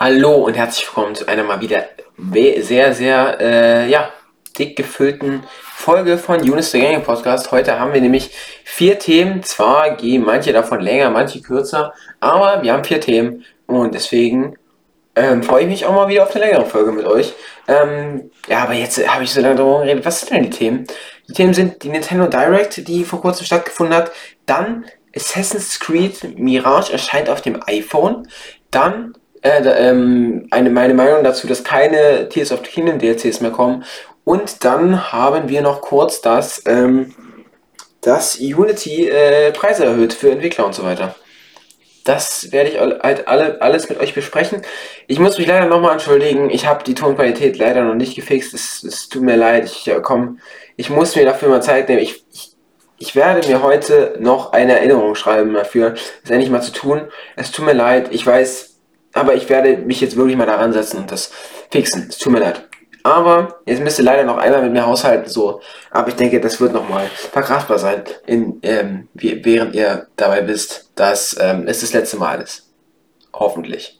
Hallo und herzlich willkommen zu einer mal wieder sehr, sehr, äh, ja, dick gefüllten Folge von Unis the Gaming Podcast. Heute haben wir nämlich vier Themen. Zwar gehen manche davon länger, manche kürzer, aber wir haben vier Themen und deswegen ähm, freue ich mich auch mal wieder auf eine längere Folge mit euch. Ähm, ja, aber jetzt habe ich so lange darüber geredet. Was sind denn die Themen? Die Themen sind die Nintendo Direct, die vor kurzem stattgefunden hat. Dann Assassin's Creed Mirage erscheint auf dem iPhone. Dann äh, ähm, eine, meine Meinung dazu, dass keine Tears of the Kingdom DLCs mehr kommen. Und dann haben wir noch kurz, dass, ähm, dass Unity äh, Preise erhöht für Entwickler und so weiter. Das werde ich halt alle, alles mit euch besprechen. Ich muss mich leider nochmal entschuldigen. Ich habe die Tonqualität leider noch nicht gefixt. Es, es tut mir leid. Ich, äh, komm, ich muss mir dafür mal Zeit nehmen. Ich, ich, ich werde mir heute noch eine Erinnerung schreiben dafür, das endlich mal zu tun. Es tut mir leid. Ich weiß, aber ich werde mich jetzt wirklich mal daran setzen und das fixen. Es tut mir leid. Aber jetzt müsst ihr leider noch einmal mit mir haushalten, so. Aber ich denke, das wird nochmal verkraftbar sein, in, ähm, während ihr dabei wisst, dass ähm, es das letzte Mal ist. Hoffentlich.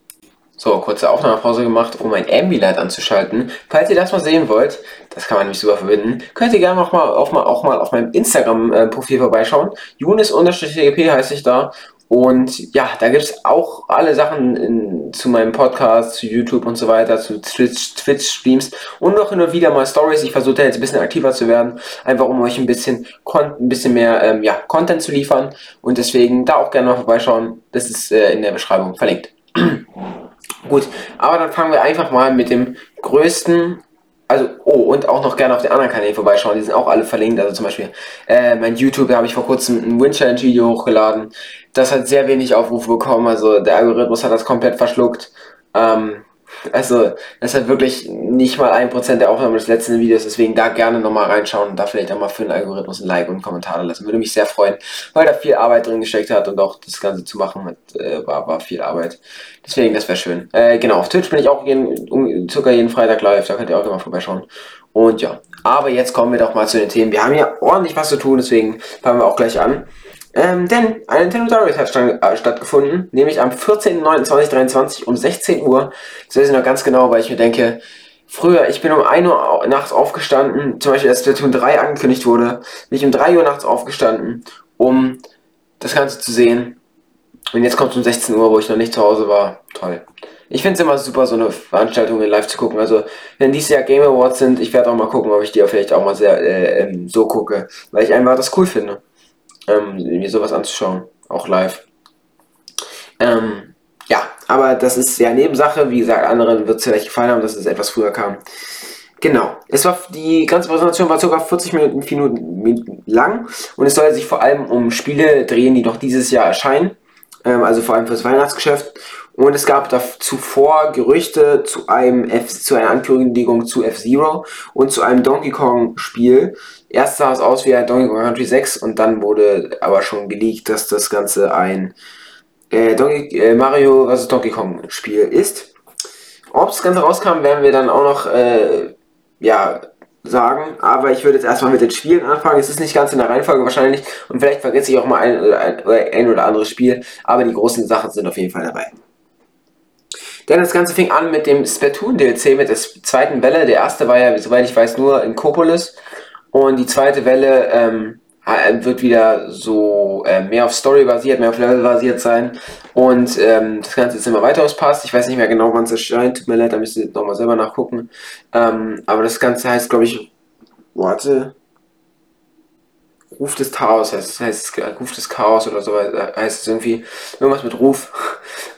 So, kurze Aufnahmepause gemacht, um ein Ambilight anzuschalten. Falls ihr das mal sehen wollt, das kann man nämlich super verbinden, könnt ihr gerne auch mal, mal, auch mal auf meinem Instagram-Profil vorbeischauen. Junis-TGP heiße ich da. Und ja, da gibt es auch alle Sachen in, zu meinem Podcast, zu YouTube und so weiter, zu Twitch-Streams und noch und wieder mal Stories. Ich versuche da jetzt ein bisschen aktiver zu werden, einfach um euch ein bisschen, ein bisschen mehr ähm, ja, Content zu liefern. Und deswegen da auch gerne mal vorbeischauen. Das ist äh, in der Beschreibung verlinkt. Gut, aber dann fangen wir einfach mal mit dem größten also, oh, und auch noch gerne auf den anderen Kanälen vorbeischauen, die sind auch alle verlinkt. Also zum Beispiel äh, mein YouTube, da habe ich vor kurzem ein Win Challenge Video hochgeladen. Das hat sehr wenig Aufrufe bekommen, also der Algorithmus hat das komplett verschluckt. Ähm, also, das hat wirklich nicht mal ein Prozent der Aufnahme des letzten Videos, deswegen da gerne nochmal reinschauen und da vielleicht auch mal für den Algorithmus ein Like und einen Kommentar lassen. Würde mich sehr freuen, weil da viel Arbeit drin gesteckt hat und auch das Ganze zu machen hat, äh, war, war viel Arbeit. Deswegen, das wäre schön. Äh, genau, auf Twitch bin ich auch jeden, um, circa jeden Freitag live, da könnt ihr auch immer vorbeischauen. Und ja, aber jetzt kommen wir doch mal zu den Themen. Wir haben ja ordentlich was zu tun, deswegen fangen wir auch gleich an. Ähm, denn eine Nintendo Direct hat stand, äh, stattgefunden, nämlich am 14.09.2023 um 16 Uhr. Das weiß ich noch ganz genau, weil ich mir denke, früher, ich bin um 1 Uhr nachts aufgestanden, zum Beispiel als Splatoon 3 angekündigt wurde, bin ich um 3 Uhr nachts aufgestanden, um das Ganze zu sehen. Und jetzt kommt es um 16 Uhr, wo ich noch nicht zu Hause war. Toll. Ich finde es immer super, so eine Veranstaltung in live zu gucken. Also, wenn dieses Jahr Game Awards sind, ich werde auch mal gucken, ob ich die vielleicht auch mal sehr äh, ähm, so gucke, weil ich einfach das cool finde ähm, mir sowas anzuschauen, auch live. Ähm, ja, aber das ist ja Nebensache. Wie gesagt, anderen wird es vielleicht gefallen haben, dass es etwas früher kam. Genau. Es war die ganze Präsentation war sogar 40 Minuten, Minuten lang und es soll sich vor allem um Spiele drehen, die noch dieses Jahr erscheinen. Ähm, also vor allem fürs Weihnachtsgeschäft. Und es gab da zuvor Gerüchte zu einem F zu einer Ankündigung zu F-Zero und zu einem Donkey Kong Spiel. Erst sah es aus wie ein Donkey Kong Country 6 und dann wurde aber schon geleakt, dass das Ganze ein äh, Donkey, äh, Mario vs. Donkey Kong Spiel ist. Ob das Ganze rauskam, werden wir dann auch noch äh, ja, sagen, aber ich würde jetzt erstmal mit den Spielen anfangen. Es ist nicht ganz in der Reihenfolge wahrscheinlich und vielleicht vergesse ich auch mal ein, ein, ein oder anderes Spiel, aber die großen Sachen sind auf jeden Fall dabei. Denn das Ganze fing an mit dem Splatoon DLC, mit der zweiten Welle. Der erste war ja, soweit ich weiß, nur in Copolis. Und die zweite Welle ähm, wird wieder so äh, mehr auf Story basiert, mehr auf Level basiert sein. Und ähm, das Ganze ist immer weiter auspasst. Ich weiß nicht mehr genau, wann es erscheint. Tut mir leid, da müsst ihr nochmal selber nachgucken. Ähm, aber das Ganze heißt, glaube ich, warte. Ruf des Chaos heißt, heißt Ruf des Chaos oder so heißt es irgendwie. Irgendwas mit Ruf.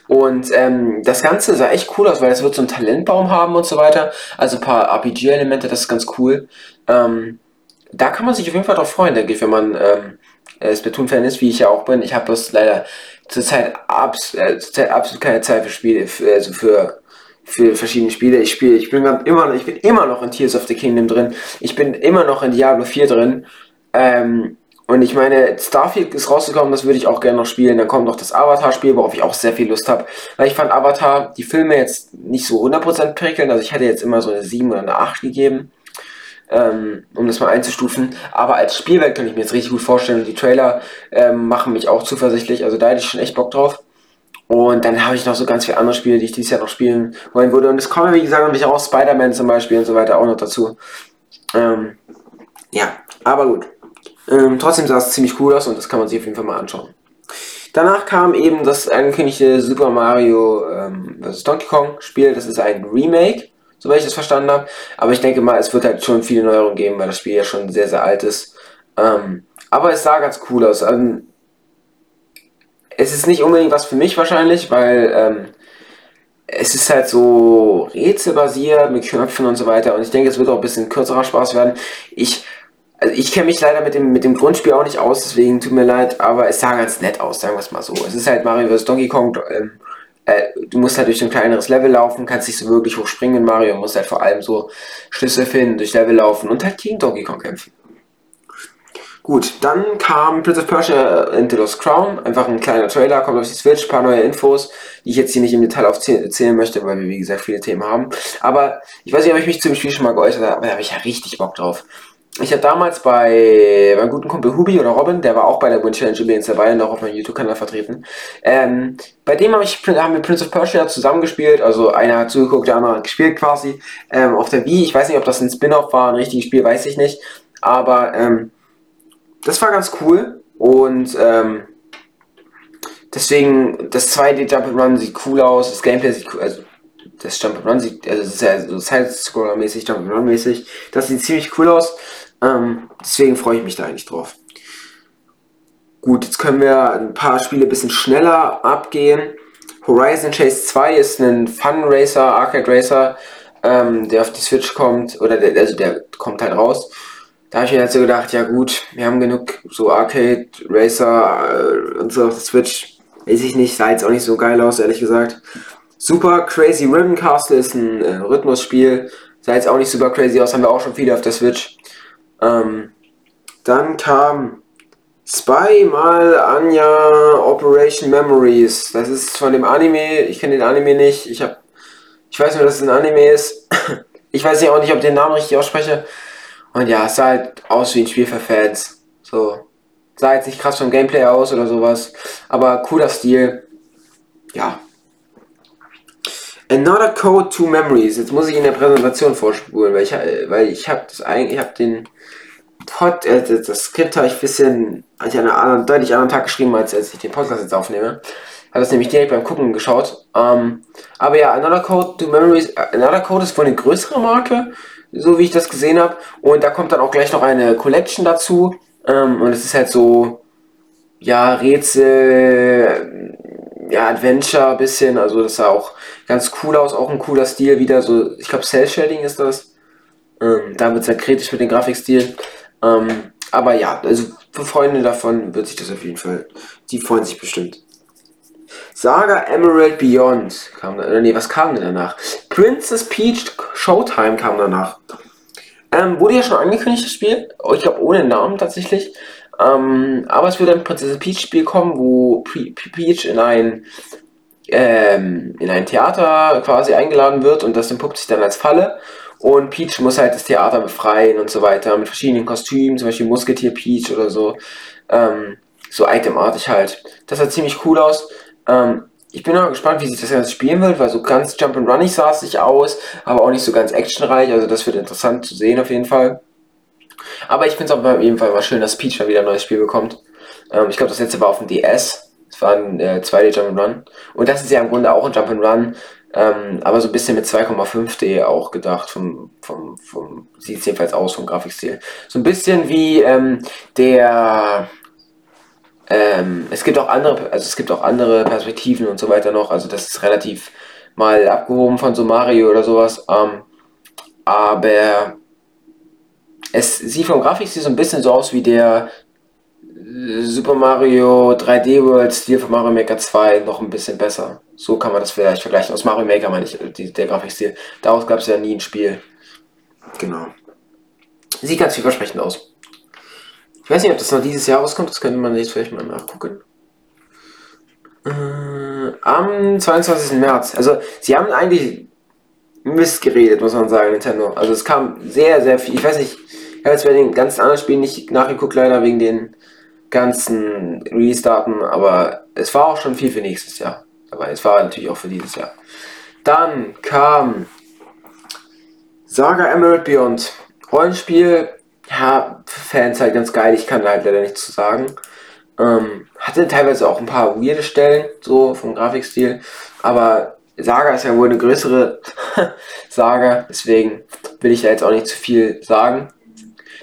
Und ähm, das Ganze sah echt cool aus, weil es wird so einen Talentbaum haben und so weiter. Also ein paar RPG-Elemente, das ist ganz cool. Ähm, da kann man sich auf jeden Fall drauf freuen, denke ich, wenn man ähm, äh, Splatoon-Fan ist, wie ich ja auch bin. Ich habe bloß leider zurzeit, abs äh, zurzeit absolut keine Zeit für Spiele, für, also für für verschiedene Spiele. Ich spiele, ich bin immer, ich bin immer noch in Tears of the Kingdom drin. Ich bin immer noch in Diablo 4 drin. Ähm, und ich meine, Starfield ist rausgekommen, das würde ich auch gerne noch spielen. Dann kommt noch das Avatar-Spiel, worauf ich auch sehr viel Lust habe. Weil ich fand Avatar, die Filme jetzt nicht so 100% prickeln. Also ich hätte jetzt immer so eine 7 oder eine 8 gegeben ähm, um das mal einzustufen. Aber als Spielwelt kann ich mir jetzt richtig gut vorstellen. Die Trailer ähm, machen mich auch zuversichtlich. Also da hätte ich schon echt Bock drauf. Und dann habe ich noch so ganz viele andere Spiele, die ich dieses Jahr noch spielen wollen würde. Und es kommen, wie gesagt, nämlich auch Spider-Man zum Beispiel und so weiter auch noch dazu. Ähm, ja, aber gut. Ähm, trotzdem sah es ziemlich cool aus und das kann man sich auf jeden Fall mal anschauen. Danach kam eben das angekündigte Super Mario ähm, vs. Donkey Kong Spiel. Das ist ein Remake, soweit ich das verstanden habe. Aber ich denke mal, es wird halt schon viele Neuerungen geben, weil das Spiel ja schon sehr, sehr alt ist. Ähm, aber es sah ganz cool aus. Ähm, es ist nicht unbedingt was für mich wahrscheinlich, weil ähm, es ist halt so rätselbasiert mit Knöpfen und so weiter. Und ich denke, es wird auch ein bisschen kürzerer Spaß werden. Ich also ich kenne mich leider mit dem, mit dem Grundspiel auch nicht aus, deswegen tut mir leid, aber es sah ganz nett aus, sagen wir es mal so. Es ist halt Mario vs. Donkey Kong, ähm, äh, du musst halt durch ein kleineres Level laufen, kannst nicht so wirklich hoch springen in Mario, musst halt vor allem so Schlüssel finden, durch Level laufen und halt gegen Donkey Kong kämpfen. Gut, dann kam Prince of Persia Into Lost Crown, einfach ein kleiner Trailer, kommt auf die Switch, paar neue Infos, die ich jetzt hier nicht im Detail aufzählen möchte, weil wir wie gesagt viele Themen haben. Aber ich weiß nicht, ob ich mich zu dem Spiel schon mal geäußert habe, aber da habe ich ja richtig Bock drauf. Ich habe damals bei meinem guten Kumpel Hubi oder Robin, der war auch bei der Win Challenge übrigens dabei und auch auf meinem YouTube-Kanal vertreten. Ähm, bei dem hab ich, haben wir Prince of Persia zusammengespielt, also einer hat zugeguckt, der andere hat gespielt quasi. Ähm, auf der Wii, ich weiß nicht, ob das ein Spin-off war, ein richtiges Spiel, weiß ich nicht. Aber ähm, das war ganz cool und ähm, deswegen, das 2D Jump'n'Run sieht cool aus, das Gameplay sieht cool, also das Jump'n'Run sieht, also es ist ja so Side-Scroller-mäßig, Jump'n'Run-mäßig, das sieht ziemlich cool aus, ähm, deswegen freue ich mich da eigentlich drauf. Gut, jetzt können wir ein paar Spiele ein bisschen schneller abgehen. Horizon Chase 2 ist ein Fun Racer, Arcade Racer, ähm, der auf die Switch kommt, oder der, also der kommt halt raus. Da habe ich mir halt so gedacht, ja gut, wir haben genug so Arcade Racer äh, und so auf der Switch. Weiß ich nicht, sah jetzt auch nicht so geil aus, ehrlich gesagt. Super Crazy Ribbon Castle ist ein äh, Rhythmusspiel. Sah jetzt auch nicht super crazy aus, haben wir auch schon viele auf der Switch. Ähm, dann kam Spy mal Anya Operation Memories. Das ist von dem Anime. Ich kenne den Anime nicht. Ich habe, ich weiß nur, dass es ein Anime ist. ich weiß ja auch nicht, ob ich den Namen richtig ausspreche. Und ja, es sah halt aus wie ein Spiel für Fans. So. Sah jetzt nicht krass vom Gameplay aus oder sowas. Aber cooler Stil. Ja. Another Code to Memories. Jetzt muss ich in der Präsentation vorspulen, weil ich, weil ich habe das eigentlich, ich habe den Pod, äh, das Skript habe ich ein bisschen, hatte einem deutlich anderen Tag geschrieben, als, als ich den Podcast jetzt aufnehme. Habe das nämlich direkt beim Gucken geschaut. Ähm, aber ja, Another Code to Memories, Another Code ist wohl eine größere Marke so wie ich das gesehen habe. Und da kommt dann auch gleich noch eine Collection dazu. Ähm, und es ist halt so, ja, Rätsel, ja, Adventure bisschen. Also das sah auch ganz cool aus, auch ein cooler Stil wieder. So, ich glaube, Cell Shading ist das. Ähm, da wird es halt kritisch mit dem Grafikstil. Ähm, aber ja, also für Freunde davon wird sich das auf jeden Fall, die freuen sich bestimmt. Saga Emerald Beyond kam da, nee, was kam denn danach? Princess Peach Showtime kam danach. Ähm, wurde ja schon angekündigt, das Spiel. Ich glaube, ohne Namen tatsächlich. Ähm, aber es wird ein Princess Peach Spiel kommen, wo Peach in ein, ähm, in ein Theater quasi eingeladen wird und das entpuppt sich dann als Falle. Und Peach muss halt das Theater befreien und so weiter mit verschiedenen Kostümen, zum Beispiel Musketier Peach oder so. Ähm, so itemartig halt. Das sah ziemlich cool aus. Ähm, ich bin auch gespannt, wie sich das Ganze spielen wird, weil so ganz Jump and Running sah es sich aus, aber auch nicht so ganz actionreich. Also das wird interessant zu sehen auf jeden Fall. Aber ich finde es auf jeden Fall mal schön, dass Peach mal wieder ein neues Spiel bekommt. Ähm, ich glaube, das letzte war auf dem DS. Es war ein äh, 2D Jump and Run. Und das ist ja im Grunde auch ein Jump and Run, ähm, aber so ein bisschen mit 2,5D auch gedacht. Vom, vom, vom, sieht es jedenfalls aus vom Grafikstil. So ein bisschen wie ähm, der ähm, es gibt auch andere, also es gibt auch andere Perspektiven und so weiter noch. Also das ist relativ mal abgehoben von so Mario oder sowas. Ähm, aber es sieht vom Grafikstil so ein bisschen so aus wie der äh, Super Mario 3D World Stil von Mario Maker 2 noch ein bisschen besser. So kann man das vielleicht vergleichen. Aus Mario Maker meine ich, die, der Grafikstil. Daraus gab es ja nie ein Spiel. Genau. Sieht ganz vielversprechend aus. Ich weiß nicht, ob das noch dieses Jahr rauskommt, das könnte man jetzt vielleicht mal nachgucken. Äh, am 22. März. Also, sie haben eigentlich Mist geredet, muss man sagen, Nintendo. Also, es kam sehr, sehr viel. Ich weiß nicht, ich habe jetzt bei den ganzen anderen Spielen nicht nachgeguckt, leider wegen den ganzen Release-Daten, aber es war auch schon viel für nächstes Jahr. dabei. Es war natürlich auch für dieses Jahr. Dann kam Saga Emerald Beyond. Rollenspiel, ja, Fans halt ganz geil, ich kann halt leider nichts zu sagen. Ähm, hatte teilweise auch ein paar weirde Stellen, so vom Grafikstil, aber Saga ist ja wohl eine größere Saga, deswegen will ich da jetzt auch nicht zu viel sagen.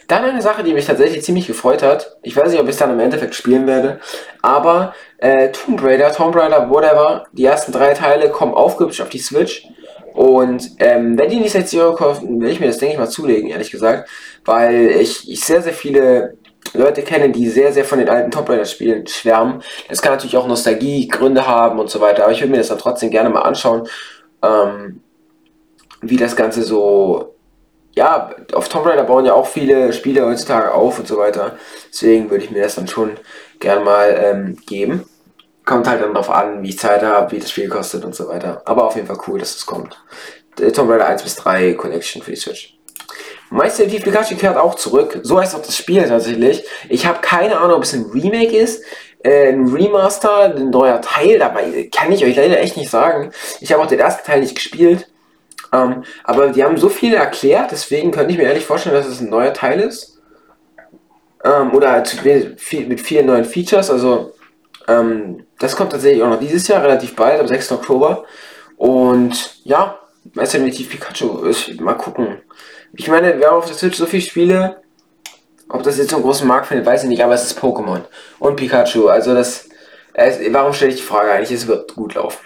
Dann eine Sache, die mich tatsächlich ziemlich gefreut hat. Ich weiß nicht, ob ich es dann im Endeffekt spielen werde, aber äh, Tomb Raider, Tomb Raider, whatever, die ersten drei Teile kommen aufgehübscht auf die Switch. Und ähm, wenn die nicht 60 Euro kosten, will ich mir das, denke ich mal, zulegen, ehrlich gesagt. Weil ich, ich sehr, sehr viele Leute kenne, die sehr, sehr von den alten Tomb Raider Spielen schwärmen. Das kann natürlich auch Nostalgie-Gründe haben und so weiter, aber ich würde mir das dann trotzdem gerne mal anschauen, ähm, wie das Ganze so, ja, auf Tomb Raider bauen ja auch viele Spiele heutzutage auf und so weiter. Deswegen würde ich mir das dann schon gerne mal ähm, geben. Kommt halt dann darauf an, wie ich Zeit habe, wie das Spiel kostet und so weiter. Aber auf jeden Fall cool, dass es kommt. Tomb Raider 1 bis 3 Collection für die Switch. Meister Chief Pikachu kehrt auch zurück. So heißt auch das Spiel tatsächlich. Ich habe keine Ahnung, ob es ein Remake ist, äh, ein Remaster, ein neuer Teil. Dabei kann ich euch leider echt nicht sagen. Ich habe auch den ersten Teil nicht gespielt. Ähm, aber die haben so viel erklärt, deswegen könnte ich mir ehrlich vorstellen, dass es ein neuer Teil ist. Ähm, oder halt mit vielen neuen Features. Also, ähm, das kommt tatsächlich auch noch dieses Jahr, relativ bald, am 6. Oktober. Und ja, Chief Pikachu, ist, mal gucken. Ich meine, wir haben auf der Switch so viele Spiele. Ob das jetzt so einen großen Markt findet, weiß ich nicht, aber es ist Pokémon. Und Pikachu. Also das. Äh, warum stelle ich die Frage eigentlich? Es wird gut laufen.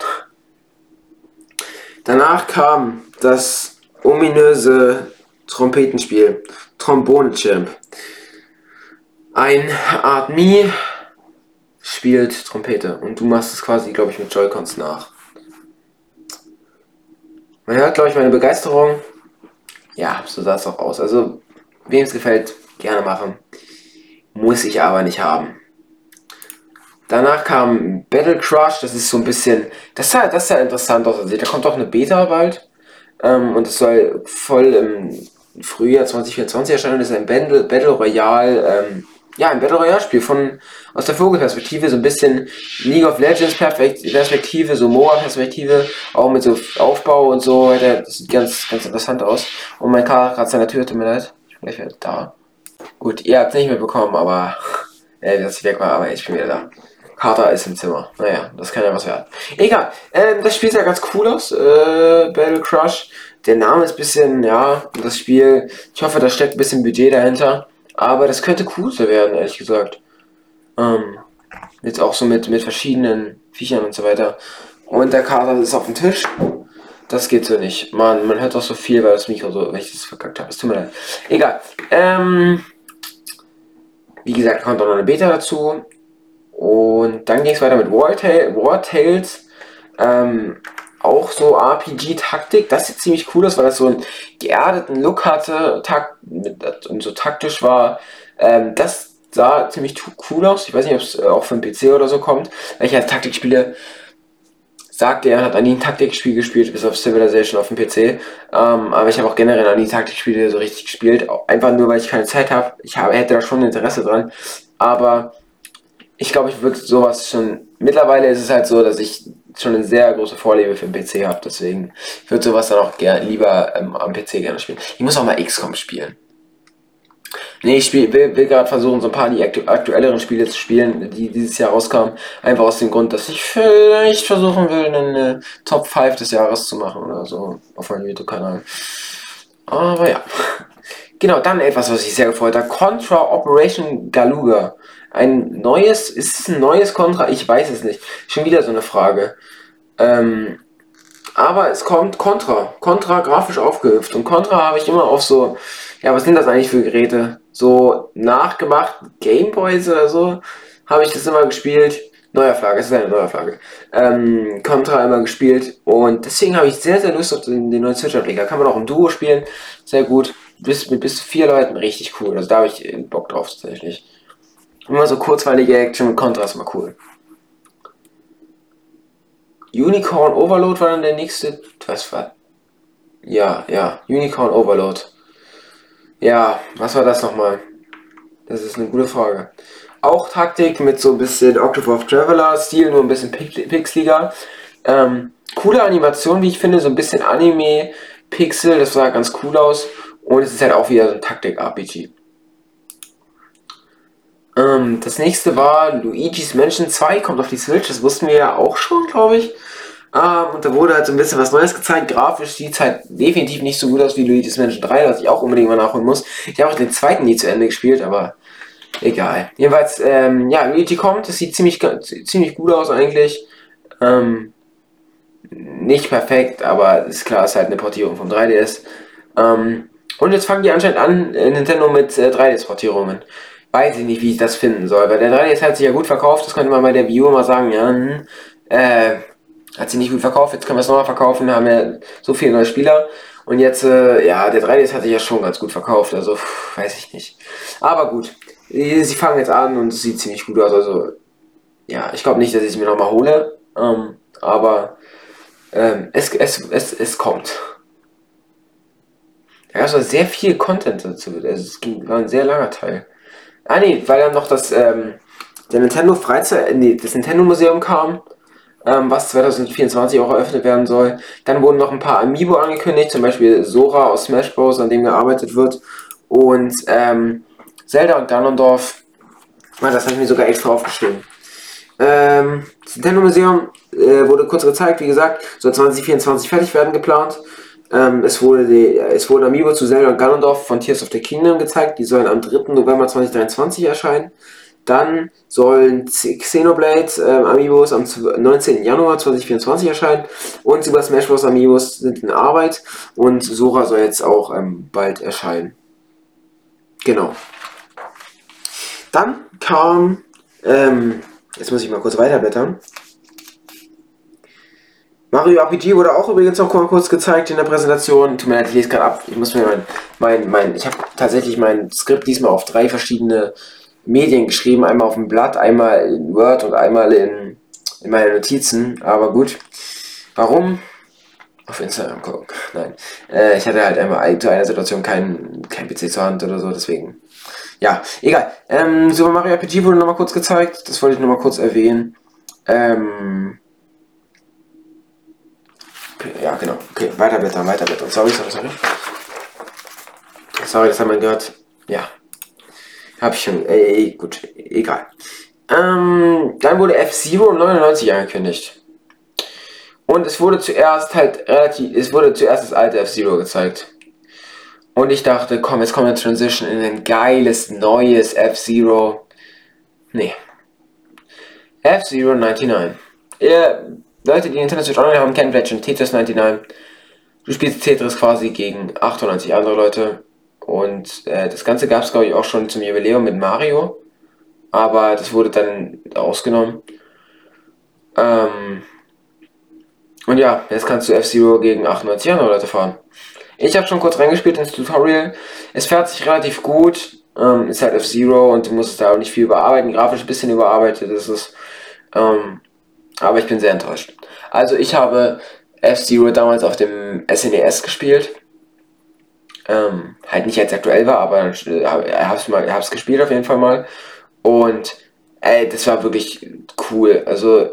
Danach kam das ominöse Trompetenspiel. Trombone Champ. Ein Art Me spielt Trompete und du machst es quasi, glaube ich, mit Joy-Cons nach. Man hört, glaube ich, meine Begeisterung ja, so sah es auch aus. Also, wem es gefällt, gerne machen. Muss ich aber nicht haben. Danach kam Battle Crush, das ist so ein bisschen. Das sah, das sah interessant aus. Also, da kommt auch eine Beta bald. Ähm, und es soll voll im Frühjahr 2024 erscheinen. Das ist ein Battle, Battle Royale ähm, ja, ein Battle Royale Spiel von, aus der Vogelperspektive, so ein bisschen League of Legends Perspektive, so MOA Perspektive, auch mit so Aufbau und so weiter. Das sieht ganz, ganz interessant aus. Und mein Charakter hat seine Tür, tut mir leid. Ich bin gleich wieder da. Gut, ihr habt es nicht mehr bekommen, aber, äh, ich weg war, aber ich bin wieder da. Carter ist im Zimmer. Naja, das kann ja was werden. Egal, ähm, das Spiel sah ganz cool aus, äh, Battle Crush. Der Name ist ein bisschen, ja, das Spiel, ich hoffe, da steckt ein bisschen Budget dahinter. Aber das könnte cool werden, ehrlich gesagt. Ähm, jetzt auch so mit, mit verschiedenen Viechern und so weiter. Und der Kater ist auf dem Tisch. Das geht so nicht. Man, man hört auch so viel, weil das Mikro so, wenn ich das verkackt habe. Es tut mir leid. Egal. Ähm, wie gesagt, kommt auch noch eine Beta dazu. Und dann ging es weiter mit War, War Tales. Ähm, auch so RPG-Taktik. Das sieht ziemlich cool aus, weil das so einen geerdeten Look hatte takt und so taktisch war. Ähm, das sah ziemlich cool aus. Ich weiß nicht, ob es äh, auch für den PC oder so kommt. Weil ich als Taktikspiele sagte, er hat nie ein Taktikspiel gespielt, bis auf Civilization auf dem PC. Ähm, aber ich habe auch generell noch nie Taktikspiele so richtig gespielt. Einfach nur, weil ich keine Zeit habe. Ich habe, hätte da schon Interesse dran. Aber ich glaube, ich würde sowas schon. Mittlerweile ist es halt so, dass ich schon eine sehr große Vorliebe für den PC habe, deswegen würde sowas dann auch gern, lieber ähm, am PC gerne spielen. Ich muss auch mal XCOM spielen. Nee, ich spiel, will, will gerade versuchen, so ein paar die aktu aktuelleren Spiele zu spielen, die dieses Jahr rauskamen. Einfach aus dem Grund, dass ich vielleicht versuchen will, eine Top 5 des Jahres zu machen oder so auf meinem YouTube-Kanal. Aber ja. Genau, dann etwas, was ich sehr gefreut habe. Contra Operation Galuga. Ein neues, ist es ein neues Contra? Ich weiß es nicht. Schon wieder so eine Frage. Ähm, aber es kommt Contra. Contra grafisch aufgehüpft. Und Contra habe ich immer auf so, ja, was sind das eigentlich für Geräte? So nachgemacht Gameboys oder so habe ich das immer gespielt. Neuauflage, es ist eine Neuauflage. Ähm, Contra immer gespielt und deswegen habe ich sehr, sehr Lust auf den, den neuen Switch-Ableger. Kann man auch im Duo spielen, sehr gut. Bis, mit bis zu vier Leuten richtig cool. Also da habe ich Bock drauf tatsächlich. Immer so kurzweilige Action mit Kontrast, mal cool. Unicorn Overload war dann der nächste. Was war? Ja, ja, Unicorn Overload. Ja, was war das nochmal? Das ist eine gute Frage. Auch Taktik mit so ein bisschen of Traveler Stil, nur ein bisschen pixeliger. Ähm, coole Animation, wie ich finde, so ein bisschen Anime-Pixel, das sah ganz cool aus. Und es ist halt auch wieder so ein Taktik-RPG. Ähm, das nächste war Luigi's Mansion 2, kommt auf die Switch, das wussten wir ja auch schon, glaube ich. Ähm, und da wurde halt so ein bisschen was Neues gezeigt. Grafisch sieht halt definitiv nicht so gut aus wie Luigi's Mansion 3, was ich auch unbedingt mal nachholen muss. Ich habe auch den zweiten nie zu Ende gespielt, aber egal. Jedenfalls, ähm, ja, Luigi kommt, es sieht ziemlich, ziemlich gut aus eigentlich. Ähm, nicht perfekt, aber ist klar, ist halt eine Portierung vom 3DS. Ähm, und jetzt fangen die anscheinend an, äh, Nintendo mit äh, 3DS-Portierungen. Weiß ich nicht, wie ich das finden soll, weil der 3DS hat sich ja gut verkauft, das könnte man bei der U mal sagen, ja, hm, äh, hat sich nicht gut verkauft, jetzt können wir es nochmal verkaufen, haben ja so viele neue Spieler. Und jetzt, äh, ja, der 3DS hat sich ja schon ganz gut verkauft, also pff, weiß ich nicht. Aber gut, sie fangen jetzt an und es sieht ziemlich gut aus, also ja, ich glaube nicht, dass ich es mir nochmal hole, ähm, aber ähm, es, es, es, es kommt. Ja, also sehr viel Content dazu. Also es war ein sehr langer Teil. Ah nee, weil dann noch das, ähm, der Nintendo Freizeit, nee, das Nintendo Museum kam ähm, was 2024 auch eröffnet werden soll. Dann wurden noch ein paar Amiibo angekündigt, zum Beispiel Sora aus Smash Bros., an dem gearbeitet wird. Und ähm, Zelda und Ganondorf. Ah, das habe ich mir sogar extra aufgeschrieben. Ähm, das Nintendo Museum äh, wurde kurz gezeigt, wie gesagt, soll 2024 fertig werden geplant. Ähm, es, wurde die, es wurde Amiibo zu Zelda und Ganondorf von Tears of the Kingdom gezeigt. Die sollen am 3. November 2023 erscheinen. Dann sollen Xenoblade äh, Amiibos am 19. Januar 2024 erscheinen und Super Smash Bros. Amiibos sind in Arbeit und Sora soll jetzt auch ähm, bald erscheinen. Genau. Dann kam, ähm, jetzt muss ich mal kurz weiterblättern. Mario RPG wurde auch übrigens noch kurz gezeigt in der Präsentation. Tut mir leid, ich lese gerade ab. Ich muss mir mein, mein, mein ich habe tatsächlich mein Skript diesmal auf drei verschiedene Medien geschrieben, einmal auf dem Blatt, einmal in Word und einmal in, in meine Notizen. Aber gut, warum? Auf Instagram gucken. Nein, äh, ich hatte halt einmal zu einer Situation kein, kein PC zur Hand oder so, deswegen. Ja, egal. Ähm, Super Mario RPG wurde nochmal kurz gezeigt, das wollte ich nochmal kurz erwähnen. Ähm, ja, genau. Okay, weiterblättern, weiterblättern. Sorry, sorry, sorry. Sorry, das hat man gehört. Ja, hab ich schon. Ey, gut, egal. Ähm, dann wurde F-Zero 99 angekündigt. Und es wurde zuerst halt relativ. Es wurde zuerst das alte F-Zero gezeigt. Und ich dachte, komm, jetzt kommt eine Transition in ein geiles, neues F-Zero. Nee. F-Zero 99. Ihr, Leute, die Nintendo Switch Online haben, kennen vielleicht schon Tetris 99. Du spielst Tetris quasi gegen 98 andere Leute. Und äh, das Ganze gab es, glaube ich, auch schon zum Jubiläum mit Mario. Aber das wurde dann ausgenommen. Ähm, und ja, jetzt kannst du F-Zero gegen 98 andere Leute fahren. Ich habe schon kurz reingespielt ins Tutorial. Es fährt sich relativ gut. Ähm, ist halt F-Zero und du musst da auch nicht viel überarbeiten. Grafisch ein bisschen überarbeitet ist es. Ähm, aber ich bin sehr enttäuscht. Also ich habe F-Zero damals auf dem SNES e gespielt. Ähm, halt nicht als aktuell war, aber äh, hab's mal, gespielt auf jeden Fall mal. Und ey, das war wirklich cool. Also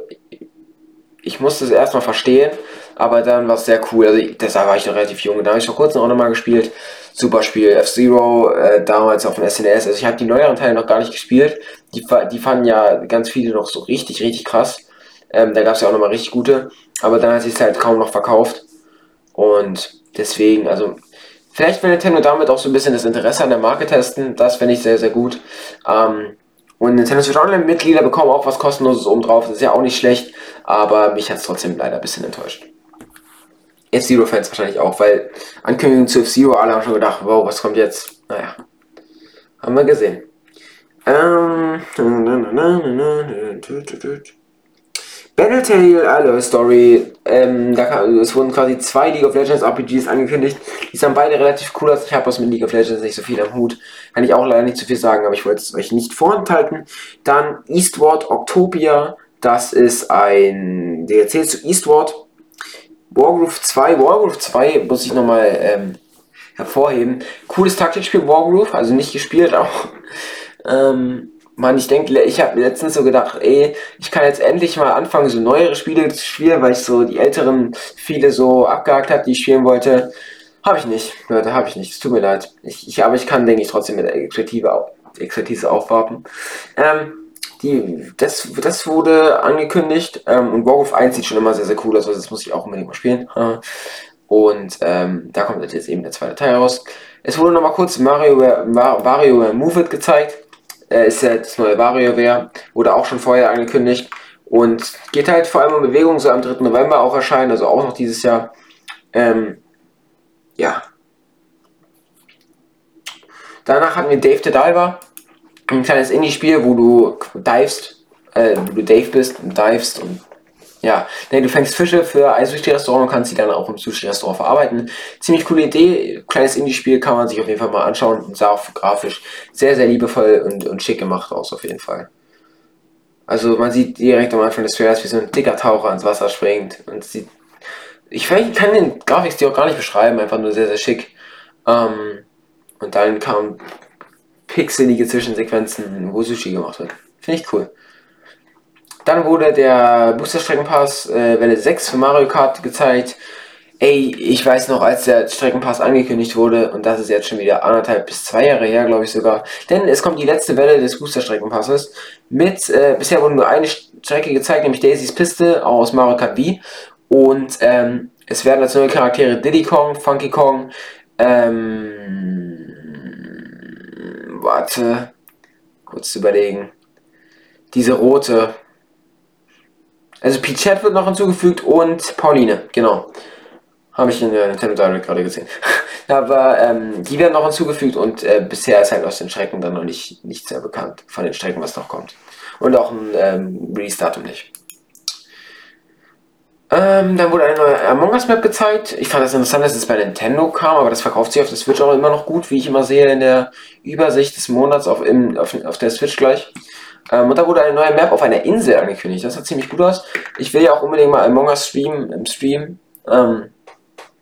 ich musste es erstmal verstehen, aber dann war es sehr cool. Also deshalb war ich noch relativ jung. Da habe ich vor kurzem auch nochmal gespielt. Super Spiel. F-Zero, äh, damals auf dem SNES. E also ich habe die neueren Teile noch gar nicht gespielt. Die, die fanden ja ganz viele noch so richtig, richtig krass. Ähm, da gab es ja auch nochmal richtig gute. Aber dann hat sich halt kaum noch verkauft. Und deswegen, also Vielleicht will Nintendo damit auch so ein bisschen das Interesse an der Marke testen. Das finde ich sehr, sehr gut. Ähm, und Nintendo Switch Online-Mitglieder bekommen auch was kostenloses oben drauf. Das ist ja auch nicht schlecht, aber mich hat es trotzdem leider ein bisschen enttäuscht. F-Zero-Fans wahrscheinlich auch, weil Ankündigungen zu F-Zero, alle haben schon gedacht, wow, was kommt jetzt? Naja, haben wir gesehen. Ähm, Battletale Alloy Story, ähm, kam, es wurden quasi zwei League of Legends RPGs angekündigt. Die sahen beide relativ cool aus. Ich habe aus mit League of Legends nicht so viel am Hut. Kann ich auch leider nicht zu so viel sagen, aber ich wollte es euch nicht vorenthalten. Dann Eastward Octopia. Das ist ein DLC zu Eastward. Wargroove 2. Wargroove 2 muss ich nochmal ähm, hervorheben. Cooles Taktikspiel Wargroove, also nicht gespielt auch. Ähm, Mann, ich denke, ich habe letztens so gedacht, ey, ich kann jetzt endlich mal anfangen, so neuere Spiele zu spielen, weil ich so die älteren viele so abgehakt habe, die ich spielen wollte. Habe ich nicht, Leute, habe ich nicht. Es tut mir leid. Ich, ich, aber ich kann, denke ich, trotzdem mit Expertise, Expertise aufwarten. Ähm, die, das, das wurde angekündigt ähm, und Warcraft 1 sieht schon immer sehr, sehr cool aus, also das muss ich auch unbedingt mal spielen. Und ähm, da kommt jetzt eben der zweite Teil raus. Es wurde nochmal kurz Mario, Mario Move It gezeigt äh, ist ja das neue WarioWare, wurde auch schon vorher angekündigt und geht halt vor allem um Bewegung, so am 3. November auch erscheinen, also auch noch dieses Jahr. Ähm, ja. Danach hatten wir Dave the Diver, ein kleines Indie-Spiel, wo du divest, äh, wo du Dave bist und divest und ja, nee, du fängst Fische für ein Sushi-Restaurant und kannst sie dann auch im Sushi-Restaurant verarbeiten. Ziemlich coole Idee, kleines Indie-Spiel kann man sich auf jeden Fall mal anschauen und sah auch grafisch sehr, sehr liebevoll und, und schick gemacht aus, auf jeden Fall. Also man sieht direkt am Anfang des Trailers, wie so ein dicker Taucher ins Wasser springt und sieht. Ich kann den Grafikstil auch gar nicht beschreiben, einfach nur sehr, sehr schick. Ähm, und dann kamen pixelige Zwischensequenzen, wo Sushi gemacht wird. Finde ich cool. Dann wurde der Booster Streckenpass äh, Welle 6 für Mario Kart gezeigt. Ey, ich weiß noch, als der Streckenpass angekündigt wurde, und das ist jetzt schon wieder anderthalb bis zwei Jahre her, glaube ich sogar, denn es kommt die letzte Welle des Booster Streckenpasses mit, äh, bisher wurde nur eine Strecke gezeigt, nämlich Daisys Piste aus Mario Kart Wii. Und ähm, es werden als neue Charaktere. Diddy Kong, Funky Kong, ähm, warte, kurz überlegen, diese rote, also Pichette wird noch hinzugefügt und Pauline, genau. Habe ich in der Nintendo Direct gerade gesehen. Aber ähm, die werden noch hinzugefügt und äh, bisher ist halt aus den Strecken dann noch nicht, nicht sehr bekannt von den Strecken, was noch kommt. Und auch ein ähm, Release-Datum nicht. Ähm, dann wurde eine neue Among Us Map gezeigt. Ich fand das interessant, dass es bei Nintendo kam, aber das verkauft sich auf der Switch auch immer noch gut, wie ich immer sehe in der Übersicht des Monats auf, im, auf, auf der Switch gleich. Ähm, und da wurde eine neue Map auf einer Insel angekündigt. Das sah ziemlich gut aus. Ich will ja auch unbedingt mal Among Us streamen, im Stream. Ähm,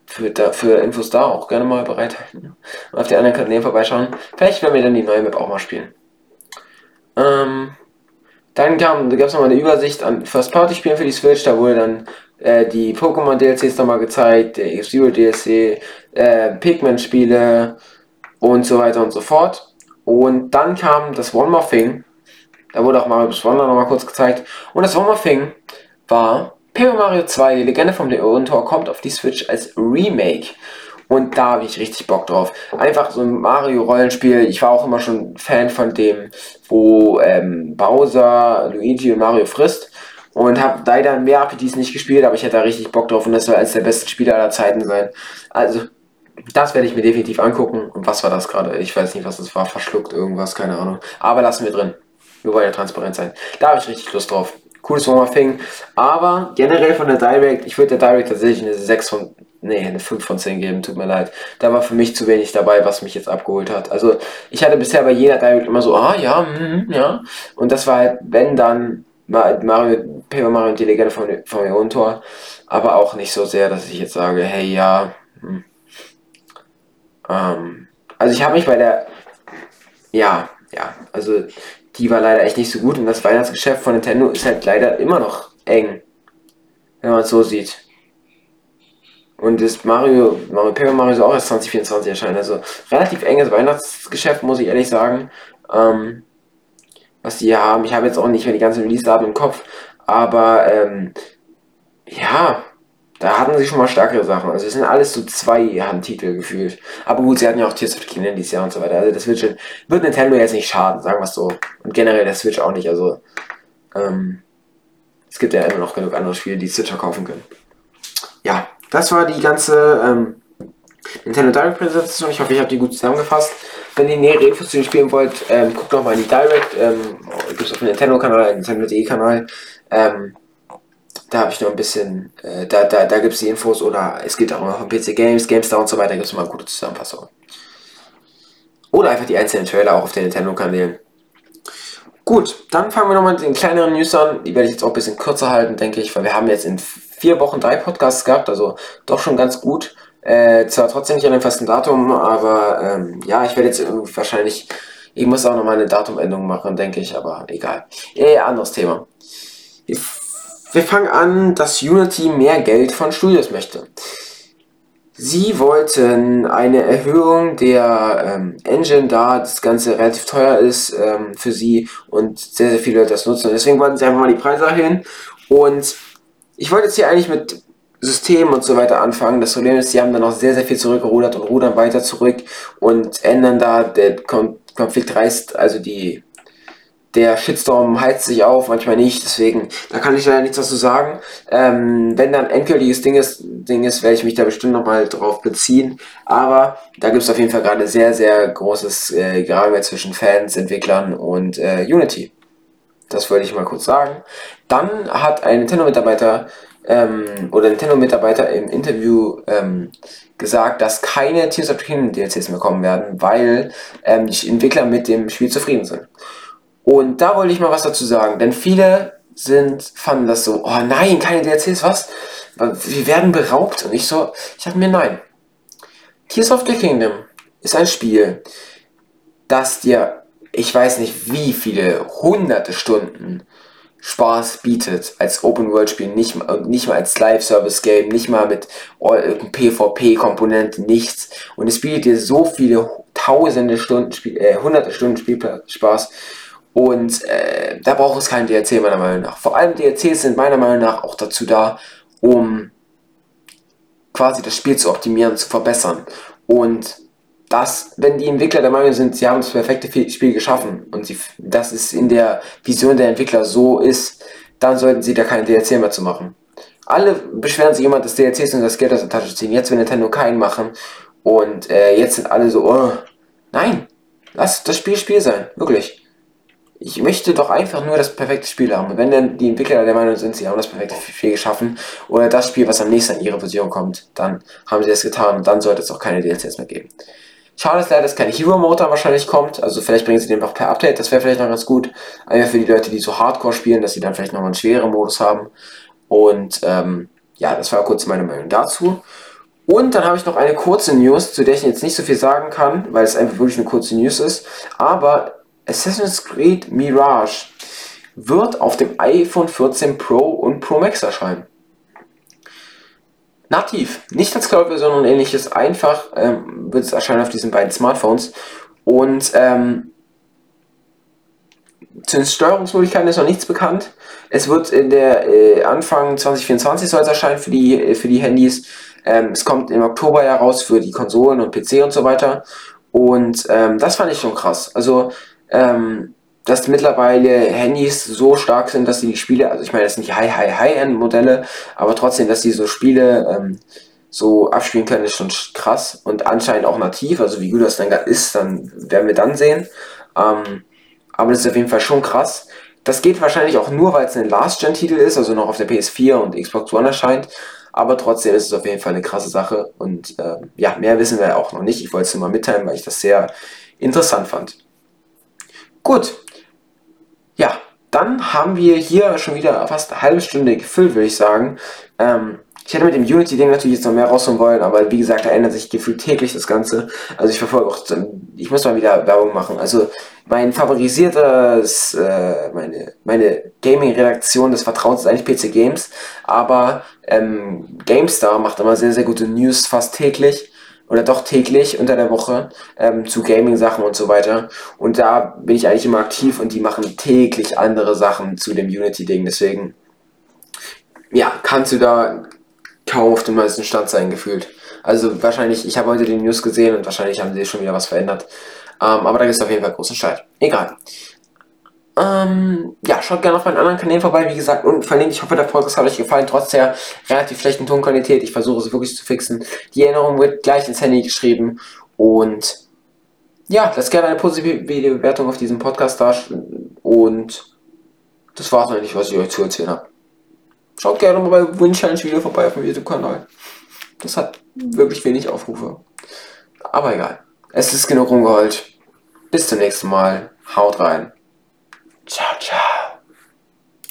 für, da, für Infos da auch gerne mal bereithalten. Und auf die anderen Kanälen vorbeischauen. Vielleicht werden wir dann die neue Map auch mal spielen. Ähm, dann kam, da gab es nochmal eine Übersicht an First-Party-Spielen für die Switch. Da wurde dann äh, die Pokémon-DLCs nochmal gezeigt, der F-Zero-DLC, äh, Pikmin-Spiele und so weiter und so fort. Und dann kam das One More Thing, da wurde auch Mario Wonder nochmal kurz gezeigt. Und das One More Thing war Paper Mario 2, die Legende vom Leon-Tor, kommt auf die Switch als Remake. Und da habe ich richtig Bock drauf. Einfach so ein Mario-Rollenspiel. Ich war auch immer schon Fan von dem, wo ähm, Bowser, Luigi und Mario frisst. Und habe leider mehr RPGs nicht gespielt, aber ich hätte da richtig Bock drauf und das soll eines der besten Spiele aller Zeiten sein. Also, das werde ich mir definitiv angucken. Und was war das gerade? Ich weiß nicht, was das war. Verschluckt irgendwas, keine Ahnung. Aber lassen wir drin. Wir wollen ja transparent sein. Da habe ich richtig Lust drauf. Cooles Warm-Up-Thing. Aber generell von der Direct, ich würde der Direct tatsächlich eine 6 von, nee, eine 5 von 10 geben, tut mir leid. Da war für mich zu wenig dabei, was mich jetzt abgeholt hat. Also, ich hatte bisher bei jeder Direct immer so, ah, ja, mm, ja. Und das war halt, wenn dann, Mario, Paper Mario und die Legende von, von Iontor. Aber auch nicht so sehr, dass ich jetzt sage, hey, ja, hm. ähm, also ich habe mich bei der, ja, ja, also die war leider echt nicht so gut und das Weihnachtsgeschäft von Nintendo ist halt leider immer noch eng, wenn man es so sieht. Und das Mario, Mario Paper Mario soll auch erst 2024 erscheinen. Also relativ enges Weihnachtsgeschäft, muss ich ehrlich sagen. Ähm, was die hier haben. Ich habe jetzt auch nicht mehr die ganzen Release-Daten im Kopf. Aber ähm, ja, da hatten sie schon mal stärkere Sachen. Also es sind alles so zwei Handtitel gefühlt. Aber gut, sie hatten ja auch Tears of the Kingdom dieses Jahr und so weiter. Also das wird, schon, wird Nintendo jetzt nicht schaden, sagen wir es so. Und generell der Switch auch nicht. Also ähm, es gibt ja immer noch genug andere Spiele, die Switch verkaufen können. Ja, das war die ganze ähm, Nintendo Direct Präsentation. Ich hoffe, ich habe die gut zusammengefasst. Wenn ihr nähere Infos zu den Spielen wollt, ähm, guckt noch mal in die Direct. Ähm, Gibt es auf dem Nintendo-Kanal, Nintendo.de-Kanal. Ähm, da habe ich noch ein bisschen, äh, da, da, da gibt es die Infos oder es gibt auch noch von PC Games, GameStar und so weiter, gibt es mal eine gute Zusammenfassung. Oder einfach die einzelnen Trailer auch auf den Nintendo-Kanälen. Gut, dann fangen wir nochmal mit den kleineren News an. Die werde ich jetzt auch ein bisschen kürzer halten, denke ich, weil wir haben jetzt in vier Wochen drei Podcasts gehabt, also doch schon ganz gut. Äh, zwar trotzdem nicht an einem festen Datum, aber ähm, ja, ich werde jetzt wahrscheinlich Ich muss auch noch mal eine Datumendung machen, denke ich, aber egal. Äh, anderes Thema. Wir fangen an, dass Unity mehr Geld von Studios möchte. Sie wollten eine Erhöhung der ähm, Engine, da das Ganze relativ teuer ist ähm, für sie und sehr, sehr viele Leute das nutzen. Deswegen wollten sie einfach mal die Preise erhöhen. Und ich wollte jetzt hier eigentlich mit System und so weiter anfangen. Das Problem ist, sie haben dann noch sehr, sehr viel zurückgerudert und rudern weiter zurück und ändern da, der Konflikt reißt, also die der Shitstorm heizt sich auf, manchmal nicht, deswegen, da kann ich leider nichts dazu sagen. Ähm, wenn dann endgültiges Ding ist, Ding ist, werde ich mich da bestimmt nochmal drauf beziehen. Aber da gibt es auf jeden Fall gerade sehr, sehr großes äh, Gerangel zwischen Fans, Entwicklern und äh, Unity. Das wollte ich mal kurz sagen. Dann hat ein Nintendo-Mitarbeiter ähm, oder Nintendo-Mitarbeiter im Interview ähm, gesagt, dass keine Tears of Kingdom DLCs mehr kommen werden, weil ähm, die Entwickler mit dem Spiel zufrieden sind. Und da wollte ich mal was dazu sagen, denn viele sind, fanden das so, oh nein, keine DLCs, was? Wir werden beraubt. Und ich so, ich dachte mir, nein. Tears of the Kingdom ist ein Spiel, das dir, ich weiß nicht wie viele hunderte Stunden Spaß bietet als Open-World-Spiel, nicht, nicht mal als Live-Service-Game, nicht mal mit PvP-Komponenten, nichts. Und es bietet dir so viele tausende Stunden, Spiel, äh, hunderte Stunden Spielspaß. Und äh, da braucht es keinen DLC meiner Meinung nach. Vor allem DLCs sind meiner Meinung nach auch dazu da, um quasi das Spiel zu optimieren, zu verbessern. Und das, wenn die Entwickler der Meinung sind, sie haben das perfekte Spiel geschaffen und sie, das ist in der Vision der Entwickler so ist, dann sollten sie da keine DLC mehr zu machen. Alle beschweren sich immer, dass DLCs und das Geld aus der Tasche ziehen. Jetzt will Nintendo keinen machen und äh, jetzt sind alle so, oh, nein, lass das Spiel Spiel sein, wirklich ich möchte doch einfach nur das perfekte Spiel haben. Und wenn dann die Entwickler der Meinung sind, sie haben das perfekte Spiel geschaffen oder das Spiel, was am nächsten an ihre Version kommt, dann haben sie es getan und dann sollte es auch keine DLCs mehr geben. Schade ist leider, dass kein Hero Motor wahrscheinlich kommt. Also vielleicht bringen sie den noch per Update. Das wäre vielleicht noch ganz gut. Einfach für die Leute, die so Hardcore spielen, dass sie dann vielleicht noch einen schweren Modus haben. Und ähm, ja, das war kurz meine Meinung dazu. Und dann habe ich noch eine kurze News, zu der ich jetzt nicht so viel sagen kann, weil es einfach wirklich eine kurze News ist. Aber Assassin's Creed Mirage wird auf dem iPhone 14 Pro und Pro Max erscheinen. Nativ, nicht als Cloud-Version und ähnliches, einfach ähm, wird es erscheinen auf diesen beiden Smartphones. Und ähm, zu den Steuerungsmöglichkeiten ist noch nichts bekannt. Es wird in der äh, Anfang 2024 soll es erscheinen für die, äh, für die Handys. Ähm, es kommt im Oktober heraus für die Konsolen und PC und so weiter. Und ähm, das fand ich schon krass. Also ähm, dass mittlerweile Handys so stark sind, dass sie die Spiele, also ich meine, das sind die High, High, High-End-Modelle, aber trotzdem, dass sie so Spiele ähm, so abspielen können, ist schon krass und anscheinend auch nativ. Also wie gut das dann ist, dann werden wir dann sehen. Ähm, aber das ist auf jeden Fall schon krass. Das geht wahrscheinlich auch nur, weil es ein Last-Gen-Titel ist, also noch auf der PS4 und Xbox One erscheint. Aber trotzdem ist es auf jeden Fall eine krasse Sache. Und äh, ja, mehr wissen wir auch noch nicht. Ich wollte es nur mal mitteilen, weil ich das sehr interessant fand. Gut. Ja, dann haben wir hier schon wieder fast eine halbe Stunde gefüllt, würde ich sagen. Ähm, ich hätte mit dem Unity-Ding natürlich jetzt noch mehr rausholen wollen, aber wie gesagt, da ändert sich gefühlt täglich das Ganze. Also ich verfolge auch, ich muss mal wieder Werbung machen. Also mein favorisiertes, äh, meine, meine Gaming-Redaktion des Vertrauens ist eigentlich PC Games, aber ähm, GameStar macht immer sehr, sehr gute News fast täglich oder doch täglich unter der Woche ähm, zu Gaming-Sachen und so weiter. Und da bin ich eigentlich immer aktiv und die machen täglich andere Sachen zu dem Unity-Ding. Deswegen, ja, kannst du da kaum auf dem neuesten Stand sein, gefühlt. Also wahrscheinlich, ich habe heute die News gesehen und wahrscheinlich haben sie schon wieder was verändert. Ähm, aber da gibt es auf jeden Fall großen Streit. Egal. Ähm, ja, schaut gerne auf meinen anderen Kanälen vorbei, wie gesagt, und verlinkt. Ich hoffe, der Podcast hat euch gefallen, trotz der relativ schlechten Tonqualität. Ich versuche es wirklich zu fixen. Die Erinnerung wird gleich ins Handy geschrieben und ja, lasst gerne eine positive Bewertung auf diesem Podcast da und das war's eigentlich, was ich euch zu erzählen habe. Schaut gerne mal bei Windchallenge Video vorbei auf dem YouTube-Kanal. Das hat wirklich wenig Aufrufe. Aber egal. Es ist genug rumgeheult. Bis zum nächsten Mal. Haut rein. Ciao, ciao.